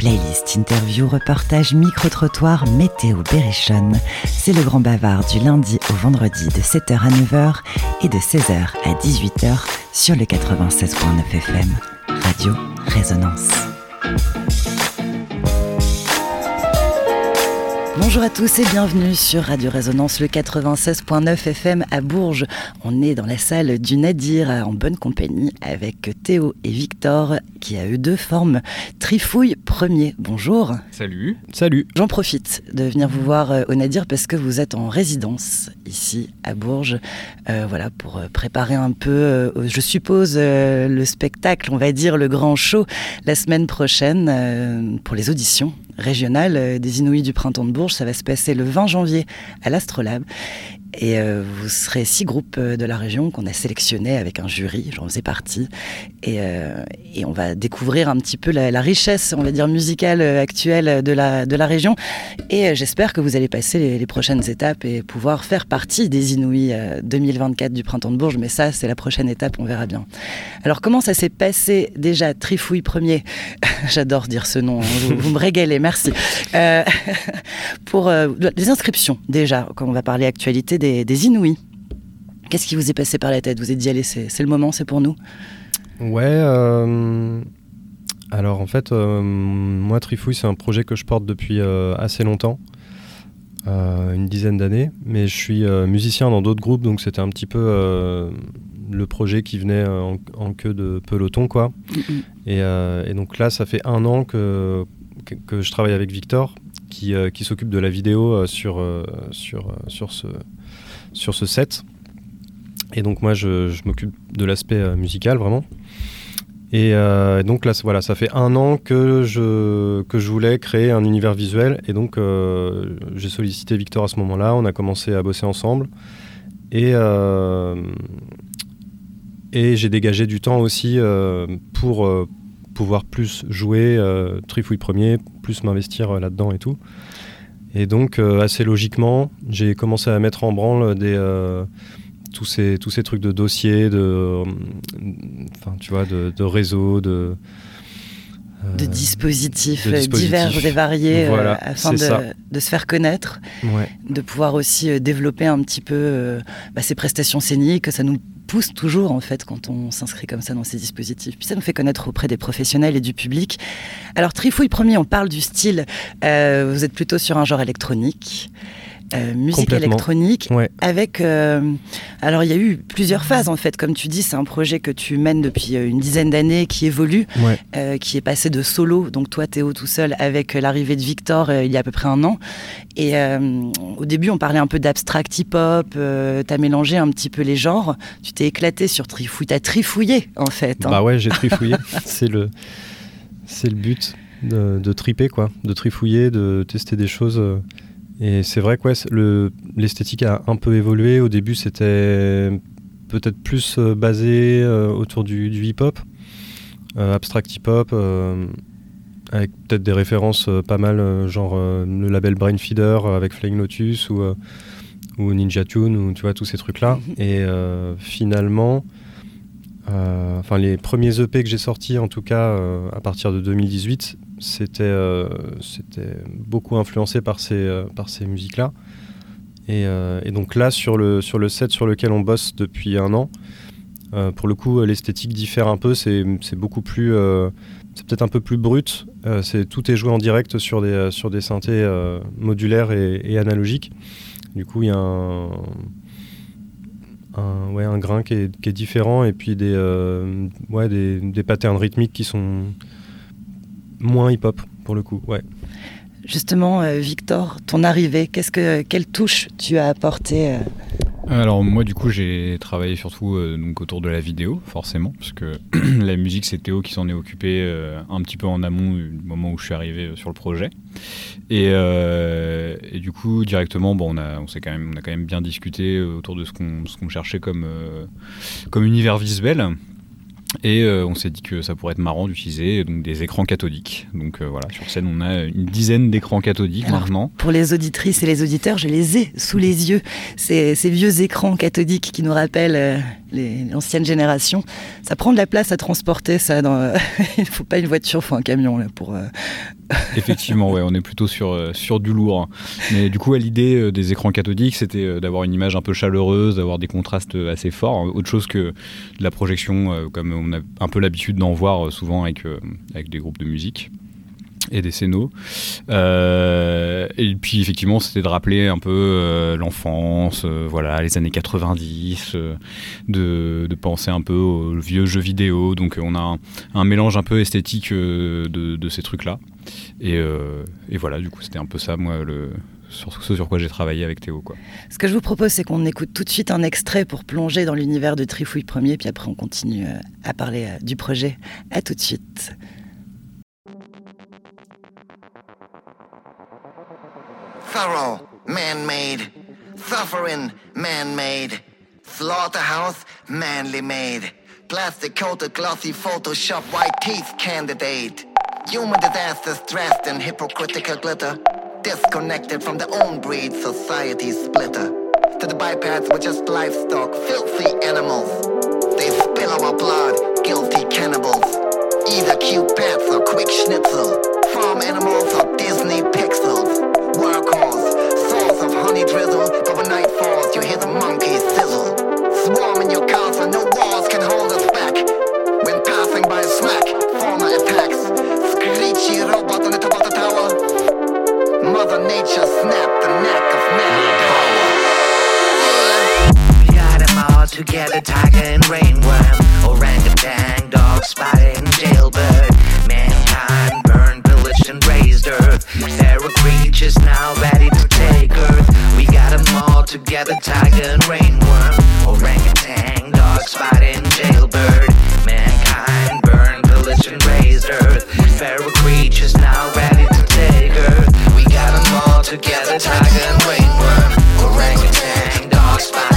Playlist, interview, reportage, micro-trottoir, météo, berrichonne. C'est le grand bavard du lundi au vendredi de 7h à 9h et de 16h à 18h sur le 96.9 FM. Radio Résonance. Bonjour à tous et bienvenue sur Radio Résonance, le 96.9 FM à Bourges. On est dans la salle du Nadir en bonne compagnie avec Théo et Victor qui a eu deux formes Trifouille premier. Bonjour. Salut. Salut. J'en profite de venir vous voir euh, au Nadir parce que vous êtes en résidence ici à Bourges. Euh, voilà, pour euh, préparer un peu, je suppose, le spectacle, on va dire le grand show la semaine prochaine pour les auditions régionale euh, des Inouïs du Printemps de Bourges. Ça va se passer le 20 janvier à l'Astrolabe. Et euh, vous serez six groupes euh, de la région qu'on a sélectionnés avec un jury, j'en faisais partie. Et, euh, et, on va découvrir un petit peu la, richesse, on va dire, musicale actuelle de la, de la région. Et j'espère que vous allez passer les, prochaines étapes et pouvoir faire partie des Inouïs 2024 du Printemps de Bourges. Mais ça, c'est la prochaine étape, on verra bien. Alors, comment ça s'est passé déjà? Trifouille premier J'adore dire ce nom, hein. vous, vous, me régalez, merci. pour les inscriptions, déjà, quand on va parler actualité des, des Inouïs. Qu'est-ce qui vous est passé par la tête? Vous êtes dit, allez, c'est le moment, c'est pour nous Ouais. Euh, alors en fait, euh, moi, Trifouille, c'est un projet que je porte depuis euh, assez longtemps. Euh, une dizaine d'années, mais je suis musicien dans d'autres groupes, donc c'était un petit peu le projet qui venait en, en, queue de peloton, quoi. Mm -hmm. et, et, donc là, ça fait un an que, que, que je travaille avec Victor, qui, qui s'occupe de la vidéo sur, sur, sur ce, sur ce set. Et donc moi, je, je m'occupe de l'aspect euh, musical vraiment. Et euh, donc là, voilà, ça fait un an que je, que je voulais créer un univers visuel. Et donc euh, j'ai sollicité Victor à ce moment-là. On a commencé à bosser ensemble. Et, euh, et j'ai dégagé du temps aussi euh, pour euh, plus jouer Trifouille premier, plus m'investir là-dedans et tout. Et donc, euh, assez logiquement, j'ai commencé à mettre en branle des, euh, tous, ces, trucs de dossiers, de, tu de, réseau, de, euh, de dispositifs, de dispositifs, divers et variés voilà, afin de, de, se faire connaître, ouais. de pouvoir aussi développer un petit peu bah, ces prestations scéniques. Ça nous pousse toujours en fait quand on s'inscrit comme ça dans ces dispositifs. Puis ça nous fait connaître auprès des professionnels et du public. Alors Trifouille premier, on parle du style. Euh, vous êtes plutôt sur un genre électronique. Euh, musique électronique ouais. avec euh, alors il y a eu plusieurs phases en fait. Comme tu dis c'est un projet que tu mènes depuis une dizaine d'années qui évolue ouais. euh, qui est passé de solo. Donc toi Théo tout seul avec l'arrivée de Victor euh, il y a à peu près un an. Et euh, au début on parlait un peu d'abstract hip hop tu as mélangé un petit peu les genres. Tu t'es éclaté sur Trifouille t'as trifouillé en fait hein. bah ouais j'ai trifouillé. C'est le c'est le but de, de, triper quoi. De trifouiller de tester des choses et c'est vrai que ouais, l'esthétique a un peu évolué. Au début, c'était peut-être plus euh, basé euh, autour du, du hip-hop, euh, abstract hip-hop, avec peut-être des références pas mal, genre le label Brain Feeder avec Flying Lotus ou, ou Ninja Tune, ou tu vois, tous ces trucs-là. Et finalement, enfin les premiers EP que j'ai sortis, en tout cas à partir de 2018, c'était euh, beaucoup influencé par ces, euh, par ces musiques-là. Et, euh, et, donc là, sur le, sur le set sur lequel on bosse depuis un an, euh, pour le coup, l'esthétique diffère un peu. C'est beaucoup plus. c'est peut-être un peu plus brut. c'est tout est joué en direct sur des, sur des synthés modulaires et, et, analogiques. Du coup, il y a un. Un, ouais, un grain qui est, qui est, différent et puis des, ouais, des, des patterns rythmiques qui sont, moins hip-hop pour le coup, ouais. Justement, euh, Victor, ton arrivée, qu'est-ce que quelle touche tu as apporté euh... Alors moi du coup j'ai travaillé surtout euh, donc autour de la vidéo forcément parce que la musique c'est Théo qui s'en est occupé euh, un petit peu en amont du moment où je suis arrivé euh, sur le projet et, euh, et du coup directement bon on a on s'est quand même on a quand même bien discuté autour de ce qu'on ce qu'on cherchait comme euh, comme univers visuel et euh, on s'est dit que ça pourrait être marrant d'utiliser donc des écrans cathodiques. Donc euh, voilà, sur scène, on a une dizaine d'écrans cathodiques Alors, maintenant. Pour les auditrices et les auditeurs, je les ai sous les yeux. Ces, ces vieux écrans cathodiques qui nous rappellent euh, l'ancienne génération. Ça prend de la place à transporter ça. Il ne faut pas une voiture, il faut un camion là pour. Euh, Effectivement, ouais, on est plutôt sur, euh, sur du lourd. Mais du coup, l'idée euh, des écrans cathodiques, c'était d'avoir une image un peu chaleureuse, d'avoir des contrastes assez forts. Autre chose que de la projection, comme on a un peu l'habitude d'en voir souvent avec, avec des groupes de musique et des scénos. Euh, et puis effectivement, c'était de rappeler un peu euh, l'enfance, euh, voilà, les années 90, de, penser un peu aux vieux jeux vidéo. Donc on a un, mélange un peu esthétique de, ces trucs-là. Et, voilà, du coup, c'était un peu ça, moi, sur ce sur quoi j'ai travaillé avec Théo. Quoi. Ce que je vous propose, c'est qu'on écoute tout de suite un extrait pour plonger dans l'univers de Trifouille Premier, puis après on continue à parler du projet. À tout de suite. Thorough, man-made. Suffering, man-made. Slaughterhouse, manly made. Plastic coated glossy Photoshop white teeth candidate. Human disasters dressed in hypocritical glitter. Disconnected from their own breed, society splitter. To the bipeds, we're just livestock, filthy animals. They spill our blood, guilty cannibals. Either cute pets or quick schnitzel. Farm animals or Honey drizzle, but when night falls, you hear the monkeys sizzle. Swarm in your castle, no walls can hold us back. When passing by a smack, fauna attacks. Screechy robot on the top of the tower. Mother Nature snapped the neck of manpower. We got them all together, tiger and rainworm, orangutan, dog, spider, and jailbird. Mankind burned, pillaged, and raised earth. Terror creatures now ready together, tiger and rainworm, orangutan, dog, and jailbird. Mankind burned, pillaged, and raised earth. Feral creatures now ready to take earth. We got them all together, tiger and rainworm, orangutan, dog, spider,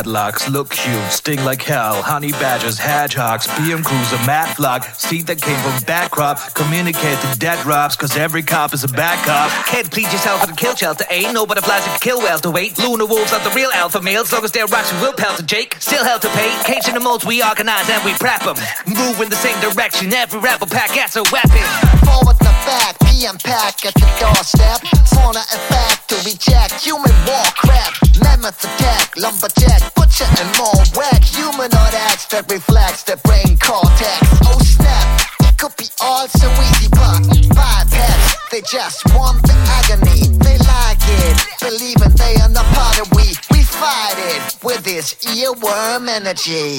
padlocks look cute, sting like hell. Honey badgers, hedgehogs, BM cruiser, mad flock. Seed that came from bad crop, communicate to dead drops, cause every cop is a bad cop. Can't plead yourself at a kill shelter. Ain't no butterflies that can kill whales to wait. Lunar wolves are the real alpha males. Long as they're rocks, we will pelt to Jake. Still hell to pay. Cage in the molds, we organize and we prep them. Move in the same direction. Every rebel pack has a weapon. Forward the back, PM pack at the doorstep. Fauna fact to reject human war crap. Mammoth attack, lumberjack, butcher and more whack. Humanoid acts that reflects the brain cortex. Oh snap, it could be all so easy, but bypass. They just want the agony. They like it, believing they are not part of we. We fight it with this earworm energy.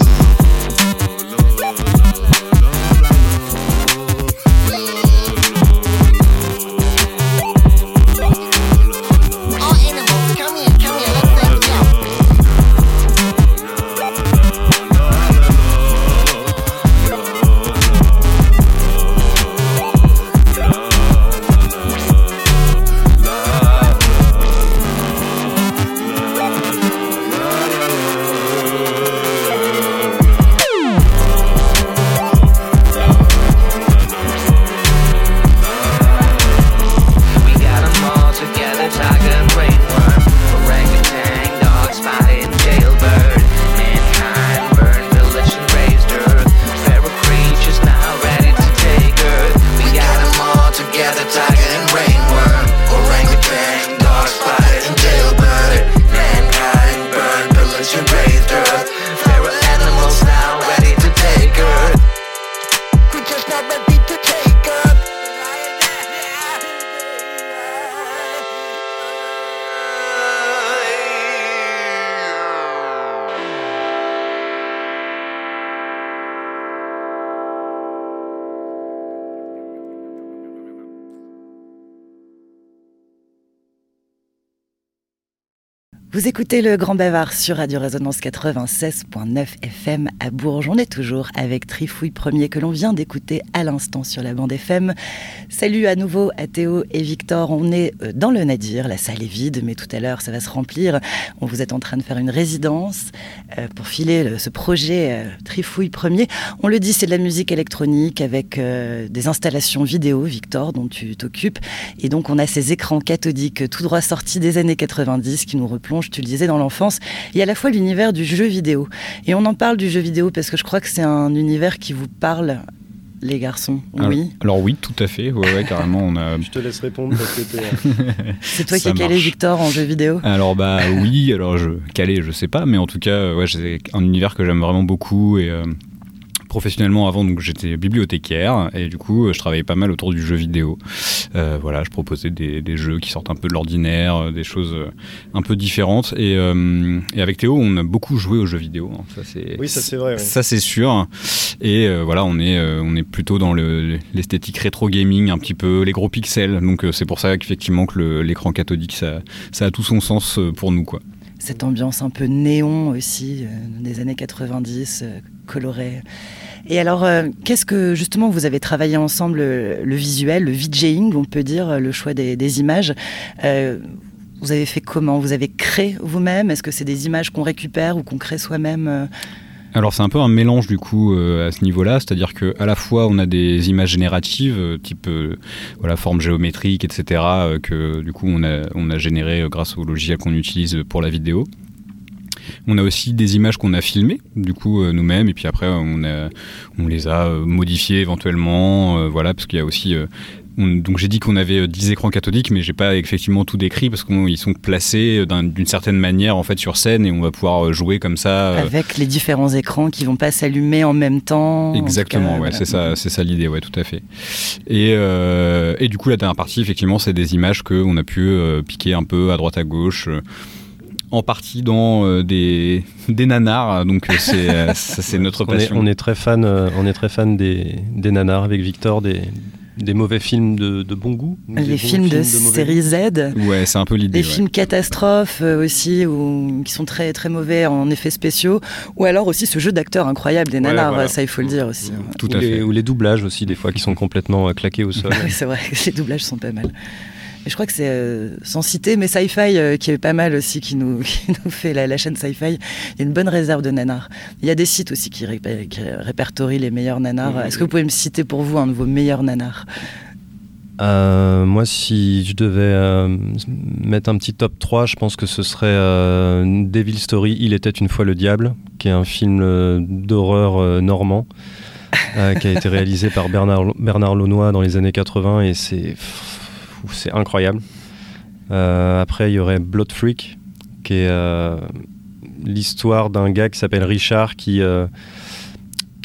Oh, Vous écoutez le Grand Bavard sur Radio Résonance 96.9 FM à Bourges. On est toujours avec Trifouille Premier que l'on vient d'écouter à l'instant sur la bande FM. Salut à nouveau à Théo et Victor. On est euh, dans le Nadir. La salle est vide, mais tout à l'heure ça va se remplir. On vous êtes en train de faire une résidence euh, pour filer ce projet euh, Trifouille Premier. On le dit, c'est de la musique électronique avec des installations vidéo, Victor, dont tu t'occupes. Et donc on a ces écrans cathodiques tout droit sortis des années 90 qui nous replongent tu le disais, dans l'enfance. Il y a à la fois l'univers du jeu vidéo. Et on en parle du jeu vidéo parce que je crois que c'est un univers qui vous parle les garçons, oui. Alors, oui, tout à fait. Ouais, carrément, on a. Je te laisse répondre parce que C'est toi qui es calé, Victor, en jeu vidéo? Alors bah oui, alors je calé, je sais pas, mais en tout cas, ouais, c'est un univers que j'aime vraiment beaucoup et. Euh, professionnellement avant, donc j'étais bibliothécaire et du coup je travaillais pas mal autour du jeu vidéo. Euh, voilà, je proposais des, jeux qui sortent un peu de l'ordinaire, euh, des choses euh, un peu différentes. Et, avec Théo, on a beaucoup joué aux jeux vidéo. Hein. Ça, oui, ça c'est vrai. Ça c'est sûr. Et voilà, on est, on est plutôt dans l'esthétique rétro gaming, un petit peu les gros pixels. Donc c'est pour ça qu'effectivement que l'écran cathodique, ça, ça a tout son sens pour nous, quoi cette ambiance un peu néon aussi des années 90, colorée. Et alors, euh, qu'est-ce que justement vous avez travaillé ensemble le, visuel, le VJing, on peut dire, le choix des, images euh, Vous avez fait comment? Vous avez créé vous-même? Est-ce que c'est des images qu'on récupère ou qu'on crée soi-même euh? alors c'est un peu un mélange du coup à ce niveau-là, c'est-à-dire que à la fois on a des images génératives type voilà forme géométrique etc que du coup on a on a généré grâce au logiciel qu'on utilise pour la vidéo. On a aussi des images qu'on a filmées, du coup, euh, nous-mêmes, et puis après, on, on les a euh, modifiées éventuellement, euh, voilà, parce qu'il y a aussi donc j'ai dit qu'on avait 10 écrans cathodiques, mais j'ai pas effectivement tout décrit parce qu'ils sont placés d'une certaine manière en fait sur scène et on va pouvoir jouer comme ça. Avec les différents écrans qui vont pas s'allumer en même temps. Exactement, ouais, c'est ça, c'est ça l'idée, ouais, tout à fait. Et, et, du coup la dernière partie, effectivement, c'est des images qu'on a pu piquer un peu à droite à gauche en partie dans euh, des, des nanars, donc euh, c'est euh, c'est notre passion. On est, très fan, on est très fan des, des nanars avec Victor, des, des mauvais films de, de bon goût Les films, de, série Z Ouais, c'est un peu l'idée. Des films catastrophes aussi, ou, qui sont très, très mauvais en effets spéciaux. Ou alors aussi ce jeu d'acteurs incroyable des nanars, ça il faut le dire aussi. Tout ou, à les, fait. ou les doublages aussi, des fois, qui sont complètement claqués au sol. oui, c'est vrai, les doublages sont pas mal. Et je crois que c'est euh, sans citer, mais Sci-Fi euh, qui est pas mal aussi, qui nous, nous fait la, chaîne Sci-Fi. Il y a une bonne réserve de nanars. Il y a des sites aussi qui, répertorient les meilleurs nanars. Est-ce que vous pouvez me citer pour vous un de vos meilleurs nanars? Euh, moi, si je devais mettre un petit top 3, je pense que ce serait Devil Story, Il était une fois le diable, qui est un film d'horreur normand, qui a été réalisé par Bernard, Bernard Launois dans les années 80, et c'est c'est incroyable. Euh, après, il y aurait Blood Freak, qui est euh, l'histoire d'un gars qui s'appelle Richard qui, euh,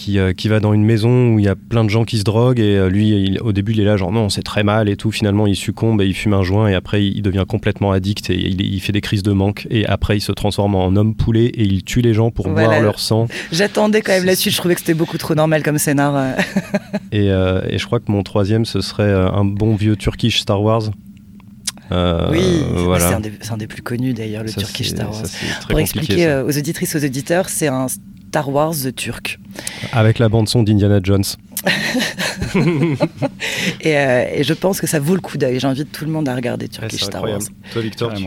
qui, qui, va dans une maison où il y a plein de gens qui se droguent et lui, au début, il est là genre non, c'est très mal et tout. Finalement, il succombe et il fume un joint et après, il, devient complètement addict et il, fait des crises de manque et après, il se transforme en homme poulet et il tue les gens pour boire leur sang. J'attendais quand même la suite, je trouvais que c'était beaucoup trop normal comme scénar. et, et, je crois que mon troisième, ce serait un bon vieux Turkish Star Wars. Euh, oui, c'est un, des plus connus d'ailleurs, le Turkish Star Wars. Pour expliquer euh, aux auditrices, aux auditeurs, c'est un Star Wars turc. Avec la bande son d'Indiana Jones. Euh, et, je pense que ça vaut le coup d'œil. J'invite tout le monde à regarder Turkish Star Wars. Toi, Victor, tu...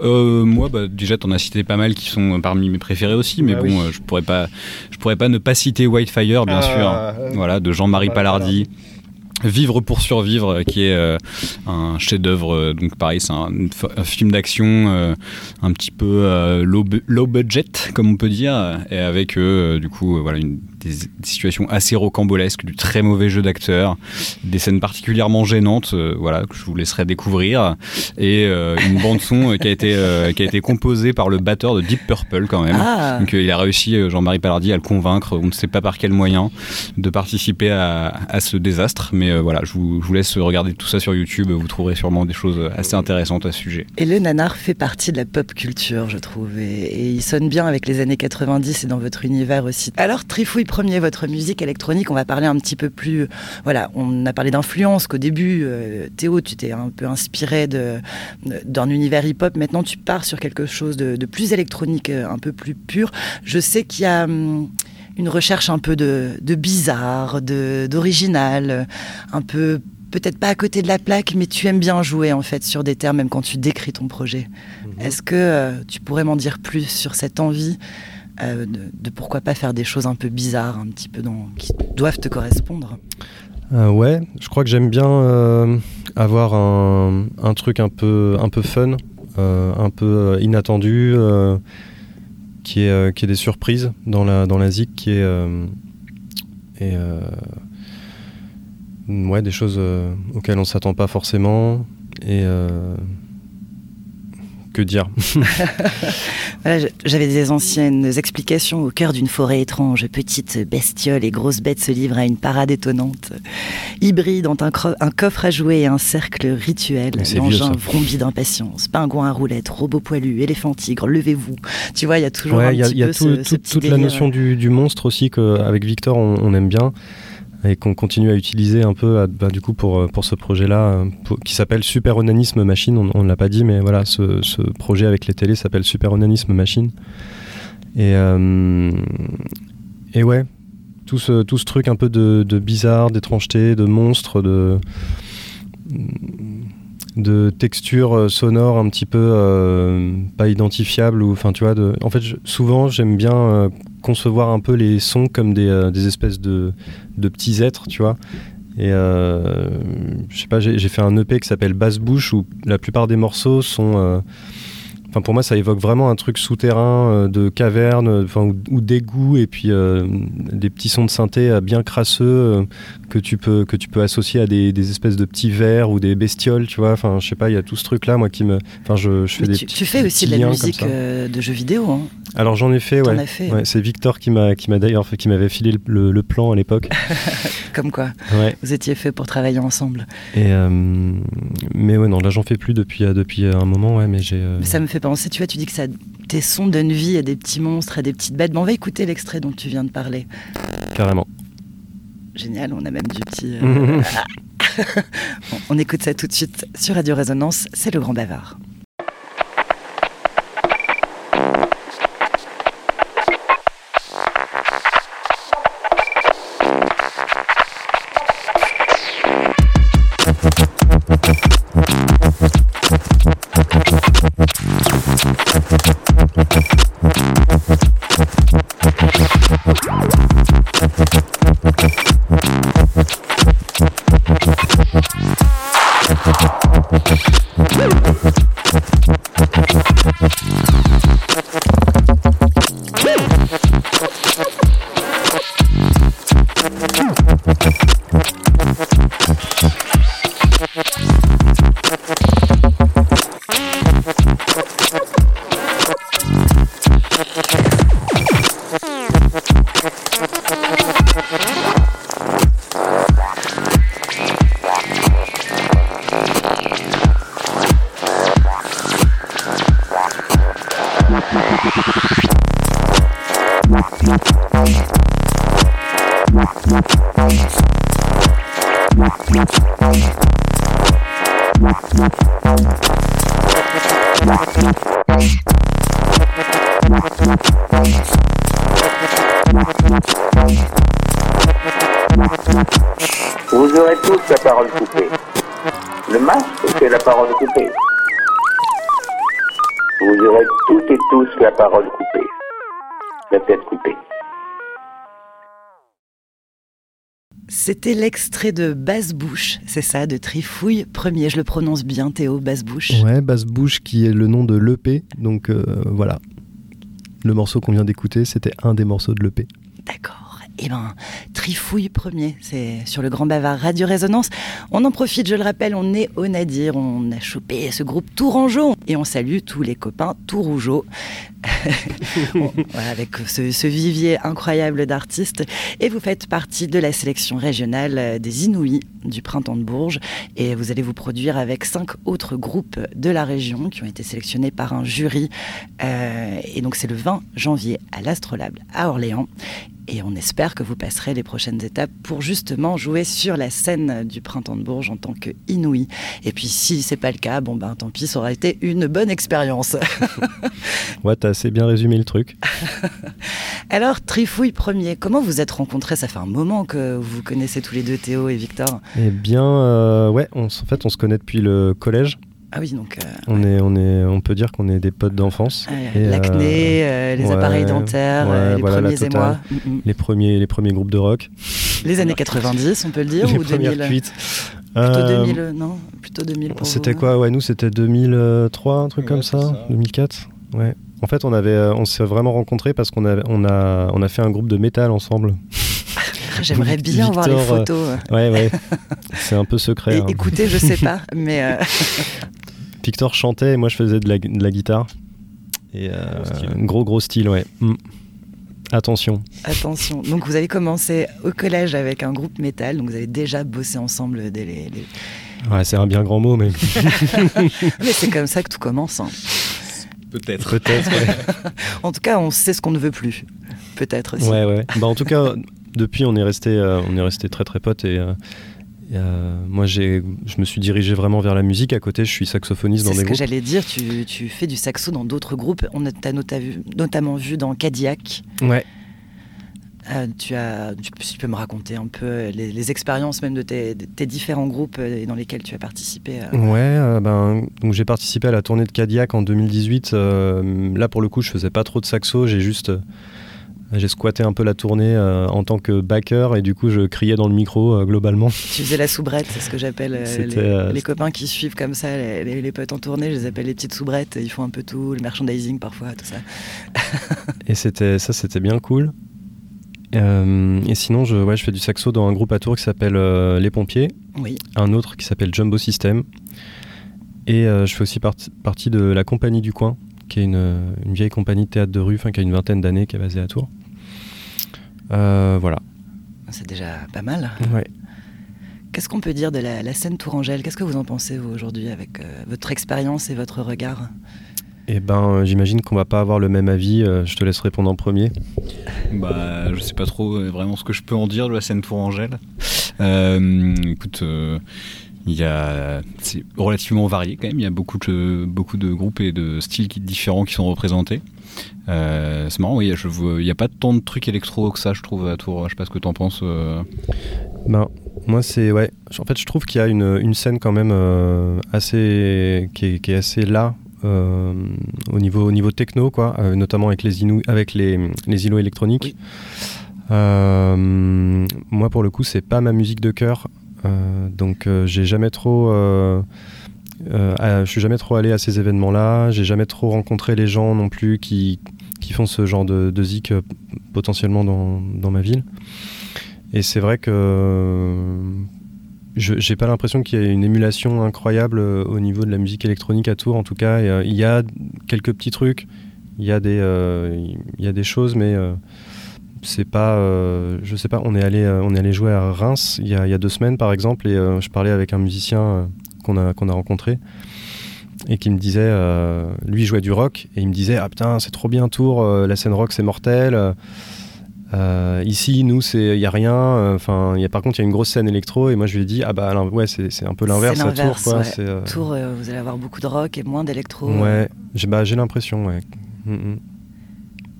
moi, bah, déjà, t'en as cité pas mal qui sont parmi mes préférés aussi, mais bah bon, je pourrais pas, je pourrais pas ne pas citer Whitefire, bien ah, sûr. voilà, de Jean-Marie Palardi. Vivre pour survivre, qui est euh, un chef-d'œuvre. Euh, donc pareil, c'est un, film d'action euh, un petit peu low, low, budget, comme on peut dire, et avec du coup voilà une des, situations assez rocambolesques, du très mauvais jeu d'acteur, des scènes particulièrement gênantes, euh, voilà, que je vous laisserai découvrir, et euh, une bande son euh, qui a été qui a été composée par le batteur de Deep Purple quand même. Ah. Donc il a réussi Jean-Marie Palardi à le convaincre, on ne sait pas par quel moyen, de participer à, à ce désastre, mais voilà, je vous, je vous, laisse regarder tout ça sur YouTube, vous trouverez sûrement des choses assez intéressantes à ce sujet. Et le nanar fait partie de la pop culture, je trouve, et, et il sonne bien avec les années 90 et dans votre univers aussi. Alors Trifouille premier, votre musique électronique, on va parler un petit peu plus. Voilà, on a parlé d'influence, qu'au début, Théo, tu t'es un peu inspiré d'un univers hip-hop. Maintenant, tu pars sur quelque chose de, de plus électronique, un peu plus pur. Je sais qu'il y a. Hum, une recherche un peu de, de bizarre, d'original, un peu peut-être pas à côté de la plaque, mais tu aimes bien jouer en fait sur des termes, même quand tu décris ton projet. Mhm. Est-ce que euh, tu pourrais m'en dire plus sur cette envie euh, de, pourquoi pas faire des choses un peu bizarres, un petit peu dans, qui doivent te correspondre euh, Ouais, je crois que j'aime bien avoir un, un, truc un peu, un peu fun, un peu inattendu qui est, euh, qui est des surprises dans la, dans la zik, qui est. Euh, euh, ouais, des choses auxquelles on s'attend pas forcément. Et que dire J'avais des anciennes explications au cœur d'une forêt étrange. Petite bestiole et grosse bête se livrent à une parade étonnante. Hybride entre un, coffre à jouer et un cercle rituel. L'engin vrombit d'impatience. Pingouin à roulette, robot poilu, éléphant tigre, levez-vous. Tu vois, il y a toujours un petit peu toute la notion du, monstre aussi qu'avec Victor on aime bien et qu'on continue à utiliser un peu bah, du coup pour, euh, pour ce projet-là euh, qui s'appelle Super Onanisme Machine. On ne l'a pas dit, mais voilà, ce, ce, projet avec les télés s'appelle Super Onanisme Machine. Et, euh, et ouais, tout ce, tout ce truc un peu de, de bizarre, d'étrangeté, de monstre, de de textures sonores un petit peu pas identifiables ou tu vois en fait souvent j'aime bien concevoir un peu les sons comme des, euh, espèces de, petits êtres, tu vois. Et euh, je sais pas, j'ai fait un EP qui s'appelle Basse Bouche où la plupart des morceaux sont. Euh, enfin, pour moi, ça évoque vraiment un truc souterrain de caverne, enfin, ou, d'égout, et puis des petits sons de synthé bien crasseux que tu peux que tu peux associer à des, espèces de petits vers ou des bestioles, tu vois. Enfin, je sais pas, il y a tout ce truc là, moi qui me. Enfin, je, fais des. Tu, tu fais aussi de la musique de jeux vidéo. Hein. Alors j'en ai fait, ouais. c'est Victor qui m'a qui m'a d'ailleurs qui m'avait filé le, plan à l'époque. Comme quoi. Vous étiez fait pour travailler ensemble. Et euh, mais ouais non là j'en fais plus depuis euh, depuis un moment ouais mais j'ai. Euh, ça me fait penser tu vois tu dis que ça tes sons donnent vie à des petits monstres à des petites bêtes. Bon, on va écouter l'extrait dont tu viens de parler. Carrément. Génial on a même du petit. on écoute ça tout de suite sur Radio Résonance. C'est le Grand Bavard. C'était l'extrait de Basse Bouche, c'est ça, de Trifouille Premier. Je le prononce bien, Théo, Basse Bouche. Ouais, Basse Bouche qui est le nom de l'EP. Donc euh, voilà. Le morceau qu'on vient d'écouter, c'était un des morceaux de l'EP. D'accord. Eh ben, Trifouille premier, c'est sur le Grand Bavard Radio Résonance. On en profite, je le rappelle, on est au Nadir, on a chopé ce groupe Tourangeau et on salue tous les copains Tourougeau avec ce, vivier incroyable d'artistes. Et vous faites partie de la sélection régionale des Inouïs du Printemps de Bourges et vous allez vous produire avec cinq autres groupes de la région qui ont été sélectionnés par un jury. Euh, et donc c'est le 20 janvier à l'Astrolabe à Orléans. Et on espère que vous passerez les prochaines étapes pour justement jouer sur la scène du Printemps de Bourges en tant que Inouï. Et puis si c'est pas le cas, bon ben tant pis, ça aura été une bonne expérience. ouais, t'as assez bien résumé le truc. Alors, Trifouille premier, comment vous êtes rencontrés? Ça fait un moment que vous connaissez tous les deux Théo et Victor. Eh bien, euh, ouais, en fait, on se connaît depuis le collège. Ah oui, donc. Euh, on, est, on, est, on peut dire qu'on est des potes d'enfance. Ah, l'acné, euh, les appareils dentaires, les premiers émois. Mm, mm. Les, premiers, les premiers groupes de rock. Les années 90, on peut le dire, les ou 2000 cuites. Plutôt 2000, non Plutôt 2000 pour C'était quoi? Ouais, nous, c'était 2003, un truc comme ça, 2004 Ouais. En fait, on, avait, on s'est vraiment rencontrés parce qu'on a, on a, on a fait un groupe de métal ensemble. J'aimerais bien voir les photos. ouais, ouais. C'est un peu secret. Hein. Écoutez, je sais pas, mais. Victor chantait et moi je faisais de la, guitare. Et euh, gros, gros style, ouais. Mm. Attention. Attention. Donc vous avez commencé au collège avec un groupe métal, donc vous avez déjà bossé ensemble dès les. Ouais, c'est un bien grand mot, mais. mais c'est comme ça que tout commence. Hein. Peut-être. Peut-être, en tout cas, on sait ce qu'on ne veut plus. Peut-être aussi. Ouais, ouais. Bah, en tout cas, depuis, on est resté, euh, on est resté très très potes et. Euh, euh, moi, je me suis dirigé vraiment vers la musique. À côté, je suis saxophoniste dans des groupes. C'est ce que j'allais dire. Tu, tu, fais du saxo dans d'autres groupes. On t'a notamment vu dans Cadillac. Ouais. Euh, tu, as, tu, peux me raconter un peu les, expériences même de tes, différents groupes dans lesquels tu as participé Ouais, ben, j'ai participé à la tournée de Cadillac en 2018. là, pour le coup, je faisais pas trop de saxo. J'ai juste j'ai squatté un peu la tournée euh, en tant que backer et du coup je criais dans le micro euh, globalement. Tu faisais la soubrette, c'est ce que j'appelle euh, les, copains qui suivent comme ça, les, potes en tournée, je les appelle les petites soubrettes. Ils font un peu tout, le merchandising parfois, tout ça. et c'était ça, c'était bien cool. et sinon, je, ouais, je fais du saxo dans un groupe à Tours qui s'appelle Les Pompiers. Oui. Un autre qui s'appelle Jumbo System. Et je fais aussi partie de la compagnie du coin, qui est une, une, vieille compagnie de théâtre de rue, qui a une vingtaine d'années, qui est basée à Tours. Euh, voilà. C'est déjà pas mal. Ouais. Qu'est-ce qu'on peut dire de la, scène Tourangelle? Qu'est-ce que vous en pensez aujourd'hui avec euh, votre expérience et votre regard? Eh ben, j'imagine qu'on va pas avoir le même avis. Euh, je te laisse répondre en premier. Bah, je sais pas trop vraiment ce que je peux en dire de la scène Tourangelle. écoute, il y a, c'est relativement varié quand même. Il y a beaucoup de, beaucoup de groupes et de styles différents qui sont représentés. Euh, c'est marrant, oui, il n'y a pas tant de trucs électro que ça, je trouve, à Tours. Je sais pas ce que tu en penses. Euh. Ben, moi, c'est. Ouais. En fait, je trouve qu'il y a une, une scène quand même euh, assez. Qui est, qui est, assez là. au, niveau, au niveau techno, quoi, notamment avec les, inou avec les, les îlots électroniques. moi, pour le coup, c'est pas ma musique de cœur. Donc, j'ai jamais trop euh, je suis jamais trop allé à ces événements-là, j'ai jamais trop rencontré les gens non plus qui, qui font ce genre de, de zik euh, potentiellement dans, dans, ma ville. Et c'est vrai que j'ai pas l'impression qu'il y ait une émulation incroyable euh, au niveau de la musique électronique à Tours. En tout cas, il y a quelques petits trucs, il y a des, il y a des choses, mais c'est pas, je sais pas. On est allé, on est allé jouer à Reims il y a, il y a deux semaines par exemple, et je parlais avec un musicien qu'on a, qu'on a rencontré et qui me disait, euh, lui jouait du rock et il me disait ah putain c'est trop bien Tours, euh, la scène rock c'est mortel. Euh, ici nous c'est il y a rien. Enfin y a par contre il y a une grosse scène électro et moi je lui ai dit ah bah ouais c'est un peu l'inverse à Tours quoi. Tours vous allez avoir beaucoup de rock et moins d'électro. Ouais j'ai bah, l'impression ouais. Mm, mm.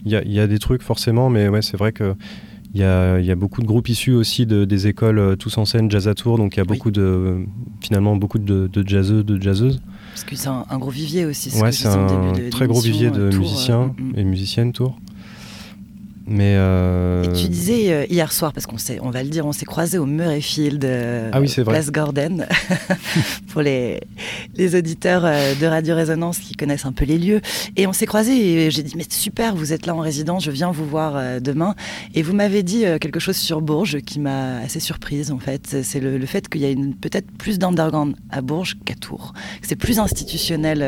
Il y, a, y, a, des trucs forcément mais ouais c'est vrai que il y, a, il y, a, beaucoup de groupes issus aussi de, des écoles euh, tous en scène jazz à Tours, donc il y a beaucoup de finalement beaucoup de, de jazzeux, de jazzeuses. Parce que c'est un, gros vivier aussi. Ouais, c'est un très gros vivier de euh, musiciens euh, mm, mm. et musiciennes Tours. Mais euh... Et tu disais euh, hier soir, parce qu'on on va le dire, on s'est croisé au Murrayfield, euh, ah oui, Place Gordon, pour les, les auditeurs de Radio Résonance qui connaissent un peu les lieux. Et on s'est croisé et j'ai dit, mais super, vous êtes là en résidence, je viens vous voir demain. Et vous m'avez dit quelque chose sur Bourges qui m'a assez surprise en fait. C'est le, le, fait qu'il y a peut-être plus d'underground à Bourges qu'à Tours. C'est plus institutionnel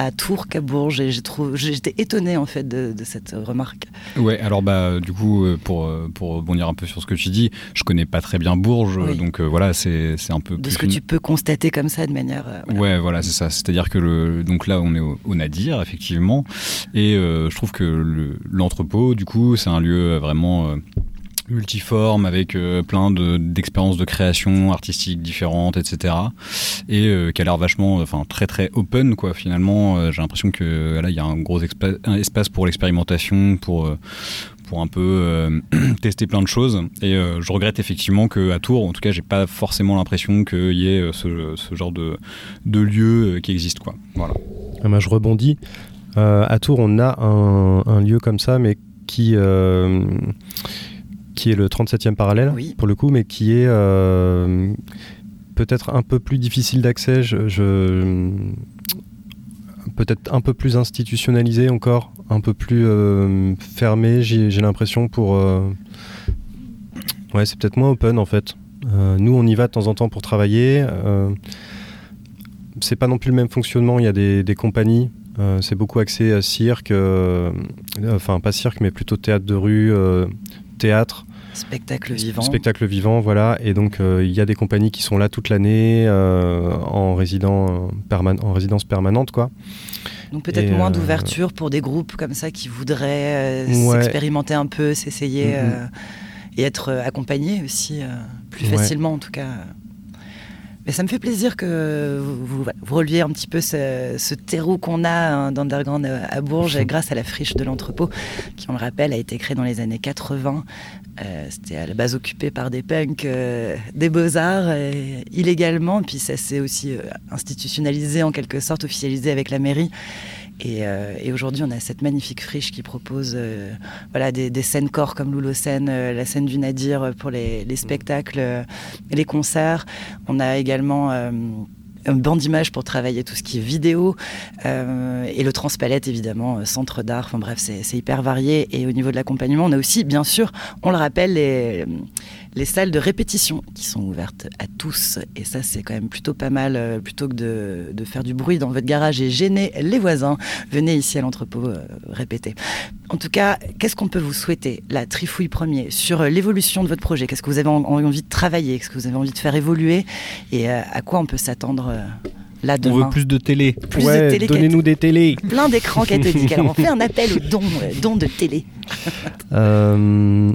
à Tours qu'à Bourges. Et j'étais étonné en fait de, de, cette remarque. Ouais, alors bah du coup pour pour rebondir un peu sur ce que tu dis, je connais pas très bien Bourges, oui. donc voilà c'est un peu de ce que tu peux constater comme ça de manière. Voilà. Ouais, voilà c'est ça. C'est-à-dire que le donc là on est au, au Nadir effectivement, et je trouve que l'entrepôt du coup c'est un lieu vraiment multiforme avec euh, plein d'expériences de, création artistique différentes etc et euh, qui a l'air vachement enfin très très open quoi finalement. Euh, j'ai l'impression que là il y a un gros espace pour l'expérimentation pour pour un peu tester plein de choses. Et je regrette effectivement que à Tours en tout cas j'ai pas forcément l'impression qu'il y ait ce, genre de, de lieu qui existe quoi. Voilà. Ah bah, je rebondis. À Tours on a un, lieu comme ça mais qui qui est le 37e parallèle, oui. pour le coup, mais qui est euh, peut-être un peu plus difficile d'accès, je, je peut-être un peu plus institutionnalisé encore, un peu plus euh, fermé, j'ai l'impression, pour... Euh... Ouais, c'est peut-être moins open, en fait. Nous, on y va de temps en temps pour travailler. C'est pas non plus le même fonctionnement, il y a des, des compagnies c'est beaucoup axé à cirque, euh, enfin pas cirque, mais plutôt théâtre de rue, euh, théâtre. Spectacle vivant. Spectacle vivant, voilà. Et donc, il euh, y a des compagnies qui sont là toute l'année en, résident, perman en résidence permanente, quoi. Donc peut-être moins d'ouverture pour des groupes comme ça qui voudraient ouais. s'expérimenter un peu, s'essayer mm -hmm. et être accompagnés aussi, plus ouais. facilement en tout cas. Mais ça me fait plaisir que vous, vous, vous releviez un petit peu ce, ce terreau qu'on a hein, d'Underground à Bourges grâce à la friche de l'entrepôt, qui, on le rappelle, a été créée dans les années 80. Euh, C'était à la base occupé par des punks euh, des beaux-arts euh, illégalement, puis ça s'est aussi institutionnalisé en quelque sorte, officialisé avec la mairie. Et, euh, et aujourd'hui, on a cette magnifique friche qui propose euh, voilà, des, des, scènes corps comme Loulo Scène, euh, la scène du Nadir pour les, les spectacles et les concerts. On a également un banc d'images pour travailler tout ce qui est vidéo euh, et le transpalette évidemment centre d'art. Enfin bref c'est hyper varié. Et au niveau de l'accompagnement on a aussi bien sûr on le rappelle les, les salles de répétition qui sont ouvertes à tous. Et ça c'est quand même plutôt pas mal euh, plutôt que de, faire du bruit dans votre garage et gêner les voisins venez ici à l'entrepôt euh, répéter. En tout cas qu'est-ce qu'on peut vous souhaiter? La trifouille premier sur l'évolution de votre projet. Qu'est-ce que vous avez en, envie de travailler? Qu'est-ce que vous avez envie de faire évoluer? Et euh, à quoi on peut s'attendre Là, on veut plus de télé. Plus ouais, de télé. Donnez-nous des télés. Plein d'écrans cathodiques. Alors on fait un appel aux dons, euh, dons de télé. euh,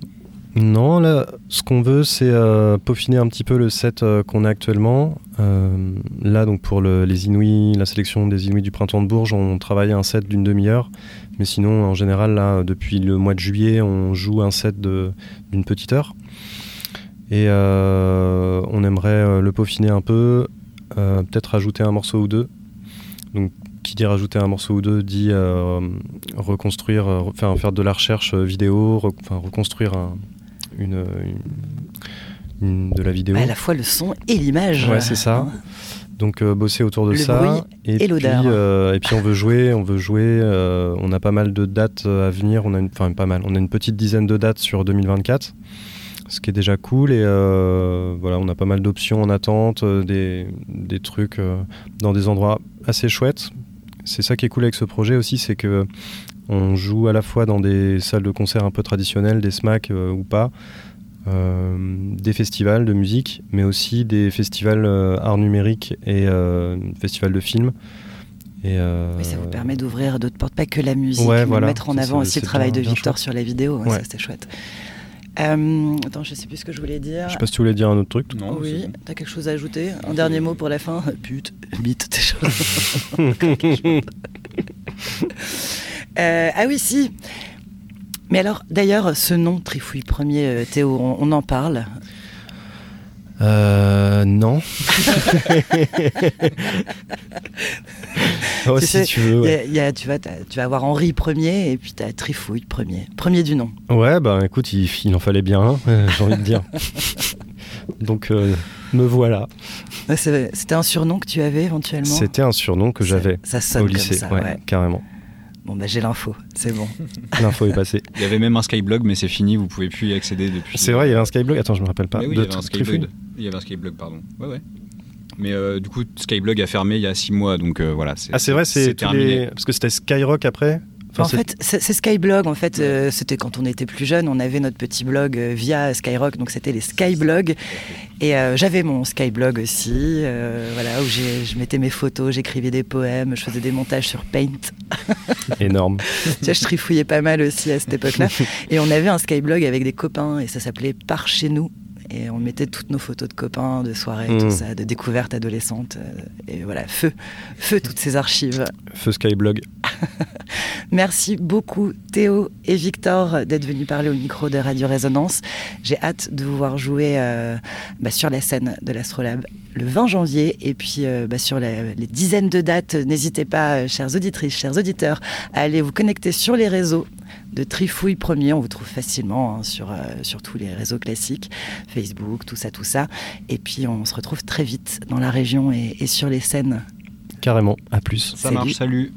non, là, ce qu'on veut, c'est euh, peaufiner un petit peu le set euh, qu'on a actuellement. Euh, là, donc pour le, les Inouïs, la sélection des Inouïs du printemps de Bourges, on travaille un set d'une demi-heure. Mais sinon, en général, là, depuis le mois de juillet, on joue un set d'une petite heure. Et euh, on aimerait le peaufiner un peu, euh, peut-être rajouter un morceau ou deux. Donc, qui dit rajouter un morceau ou deux dit euh, reconstruire, euh, faire, faire de la recherche vidéo, re, reconstruire un, une, de la vidéo. À la fois le son et l'image. Ouais, c'est ça. Donc euh, bosser autour de le ça. et, et puis, euh, et puis on veut jouer, on veut jouer. Euh, on a pas mal de dates à venir. On a une, enfin pas mal. On a une petite dizaine de dates sur 2024 ce qui est déjà cool et euh, voilà on a pas mal d'options en attente euh, des, des trucs euh, dans des endroits assez chouettes c'est ça qui est cool avec ce projet aussi c'est que on joue à la fois dans des salles de concert un peu traditionnelles des SMAC euh, ou pas des festivals de musique mais aussi des festivals art numérique et festivals de films et euh... ça vous permet d'ouvrir d'autres portes, pas que la musique, ouais, mais voilà. mettre en avant aussi le travail de Victor sur la vidéo. Ouais. Ça, c'était chouette. Euh, attends, je sais plus ce que je voulais dire. Je sais pas si tu voulais dire un autre truc. Non, oui, t'as quelque chose à ajouter Un dernier mot pour la fin Pute, bite, t'es chaud. euh, ah oui, si. Mais alors, d'ailleurs, ce nom, Trifouille Premier, euh, Théo, on, on en parle euh, non. oh, tu si sais, tu veux. Ouais. Y a, y a, tu, vas, tu vas avoir Henri premier et puis tu as Trifouille premier. Premier du nom. Ouais, bah écoute, il, il en fallait bien, hein, j'ai envie de dire. Donc, euh, me voilà. C'était un surnom que tu avais éventuellement? C'était un surnom que j'avais au lycée, ça, ouais, ouais. carrément. Bon, bah j'ai l'info, c'est bon. L'info est passée. Il y avait même un Skyblog, mais c'est fini, vous pouvez plus y accéder depuis. C'est vrai, il y avait un Skyblog. Attends, je me rappelle pas. Mais oui, il y avait un Skyblog. Il y avait un Skyblog, pardon. Ouais, ouais. Mais euh, du coup, Skyblog a fermé il y a six mois, donc euh, voilà. Ah, c'est vrai, c'est terminé. les- Parce que c'était Skyrock après Enfin, en fait, c'est Skyblog. En fait, euh, c'était quand on était plus jeune, on avait notre petit blog euh, via Skyrock, donc c'était les Skyblogs. Et euh, j'avais mon Skyblog aussi, euh, voilà, où j'ai- je mettais mes photos, j'écrivais des poèmes, je faisais des montages sur Paint. énorme. Tu vois, je trifouillais pas mal aussi à cette époque-là. Et on avait un Skyblog avec des copains et ça s'appelait Par chez nous. Et on mettait toutes nos photos de copains, de soirées, tout ça, de découvertes adolescentes. euh, Et voilà, feu, feu toutes ces archives. Feu Skyblog. Merci beaucoup Théo et Victor d'être venus parler au micro de Radio Résonance. J'ai hâte de vous voir jouer euh, bah, sur la scène de l'Astrolabe le 20 janvier et puis euh, bah, sur la- les dizaines de dates. N'hésitez pas, chères auditrices, chers auditeurs, à aller vous connecter sur les réseaux de Trifouille Premier. On vous trouve facilement hein, euh, sur, tous les réseaux classiques, Facebook, tout ça, tout ça. Et puis on se retrouve très vite dans la région et, sur les scènes. Carrément, à plus. Ça marche, salut.